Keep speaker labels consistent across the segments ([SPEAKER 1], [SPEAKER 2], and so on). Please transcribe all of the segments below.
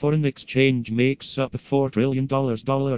[SPEAKER 1] Foreign exchange makes up a $4 trillion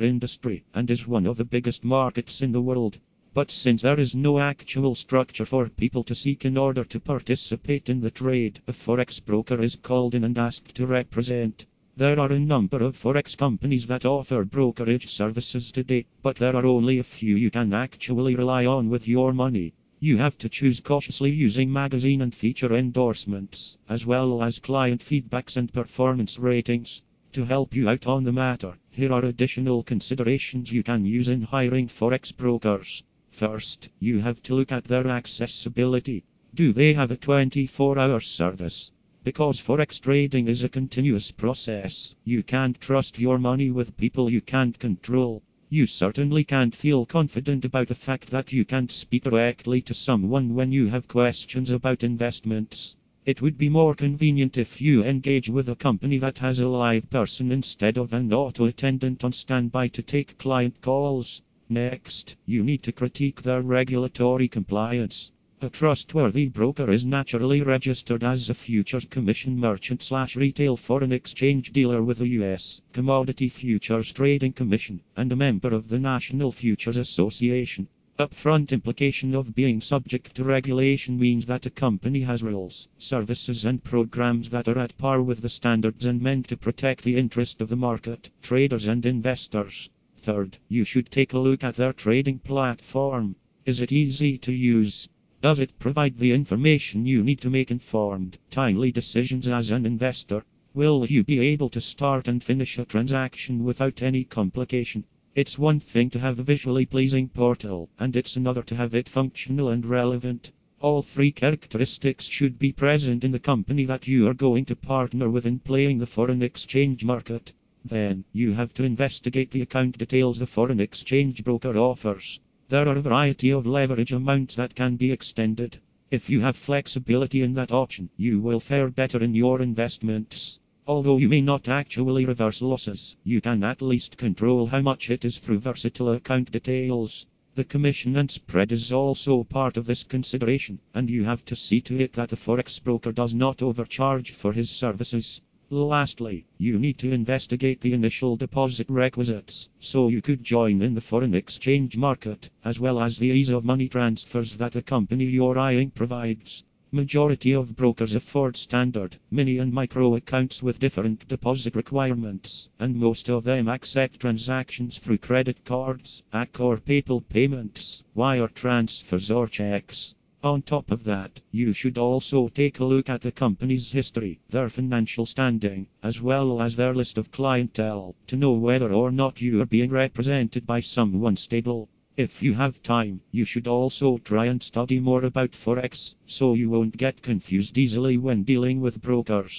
[SPEAKER 1] industry and is one of the biggest markets in the world. But since there is no actual structure for people to seek in order to participate in the trade, a forex broker is called in and asked to represent. There are a number of forex companies that offer brokerage services today, but there are only a few you can actually rely on with your money. You have to choose cautiously using magazine and feature endorsements, as well as client feedbacks and performance ratings. To help you out on the matter, here are additional considerations you can use in hiring forex brokers. First, you have to look at their accessibility. Do they have a 24 hour service? Because forex trading is a continuous process, you can't trust your money with people you can't control. You certainly can't feel confident about the fact that you can't speak directly to someone when you have questions about investments. It would be more convenient if you engage with a company that has a live person instead of an auto attendant on standby to take client calls. Next, you need to critique their regulatory compliance. A trustworthy broker is naturally registered as a futures commission merchant slash retail foreign exchange dealer with the U.S. Commodity Futures Trading Commission and a member of the National Futures Association. Upfront implication of being subject to regulation means that a company has rules, services and programs that are at par with the standards and meant to protect the interest of the market, traders and investors. Third, you should take a look at their trading platform. Is it easy to use? Does it provide the information you need to make informed, timely decisions as an investor? Will you be able to start and finish a transaction without any complication? It's one thing to have a visually pleasing portal, and it's another to have it functional and relevant. All three characteristics should be present in the company that you are going to partner with in playing the foreign exchange market. Then, you have to investigate the account details the foreign exchange broker offers. There are a variety of leverage amounts that can be extended. If you have flexibility in that option, you will fare better in your investments. Although you may not actually reverse losses, you can at least control how much it is through versatile account details. The commission and spread is also part of this consideration, and you have to see to it that the forex broker does not overcharge for his services. Lastly, you need to investigate the initial deposit requisites, so you could join in the foreign exchange market, as well as the ease of money transfers that the company you're provides. Majority of brokers afford standard, mini and micro accounts with different deposit requirements, and most of them accept transactions through credit cards, AC or PayPal payments, wire transfers or checks. On top of that, you should also take a look at the company's history, their financial standing, as well as their list of clientele, to know whether or not you are being represented by someone stable. If you have time, you should also try and study more about Forex, so you won't get confused easily when dealing with brokers.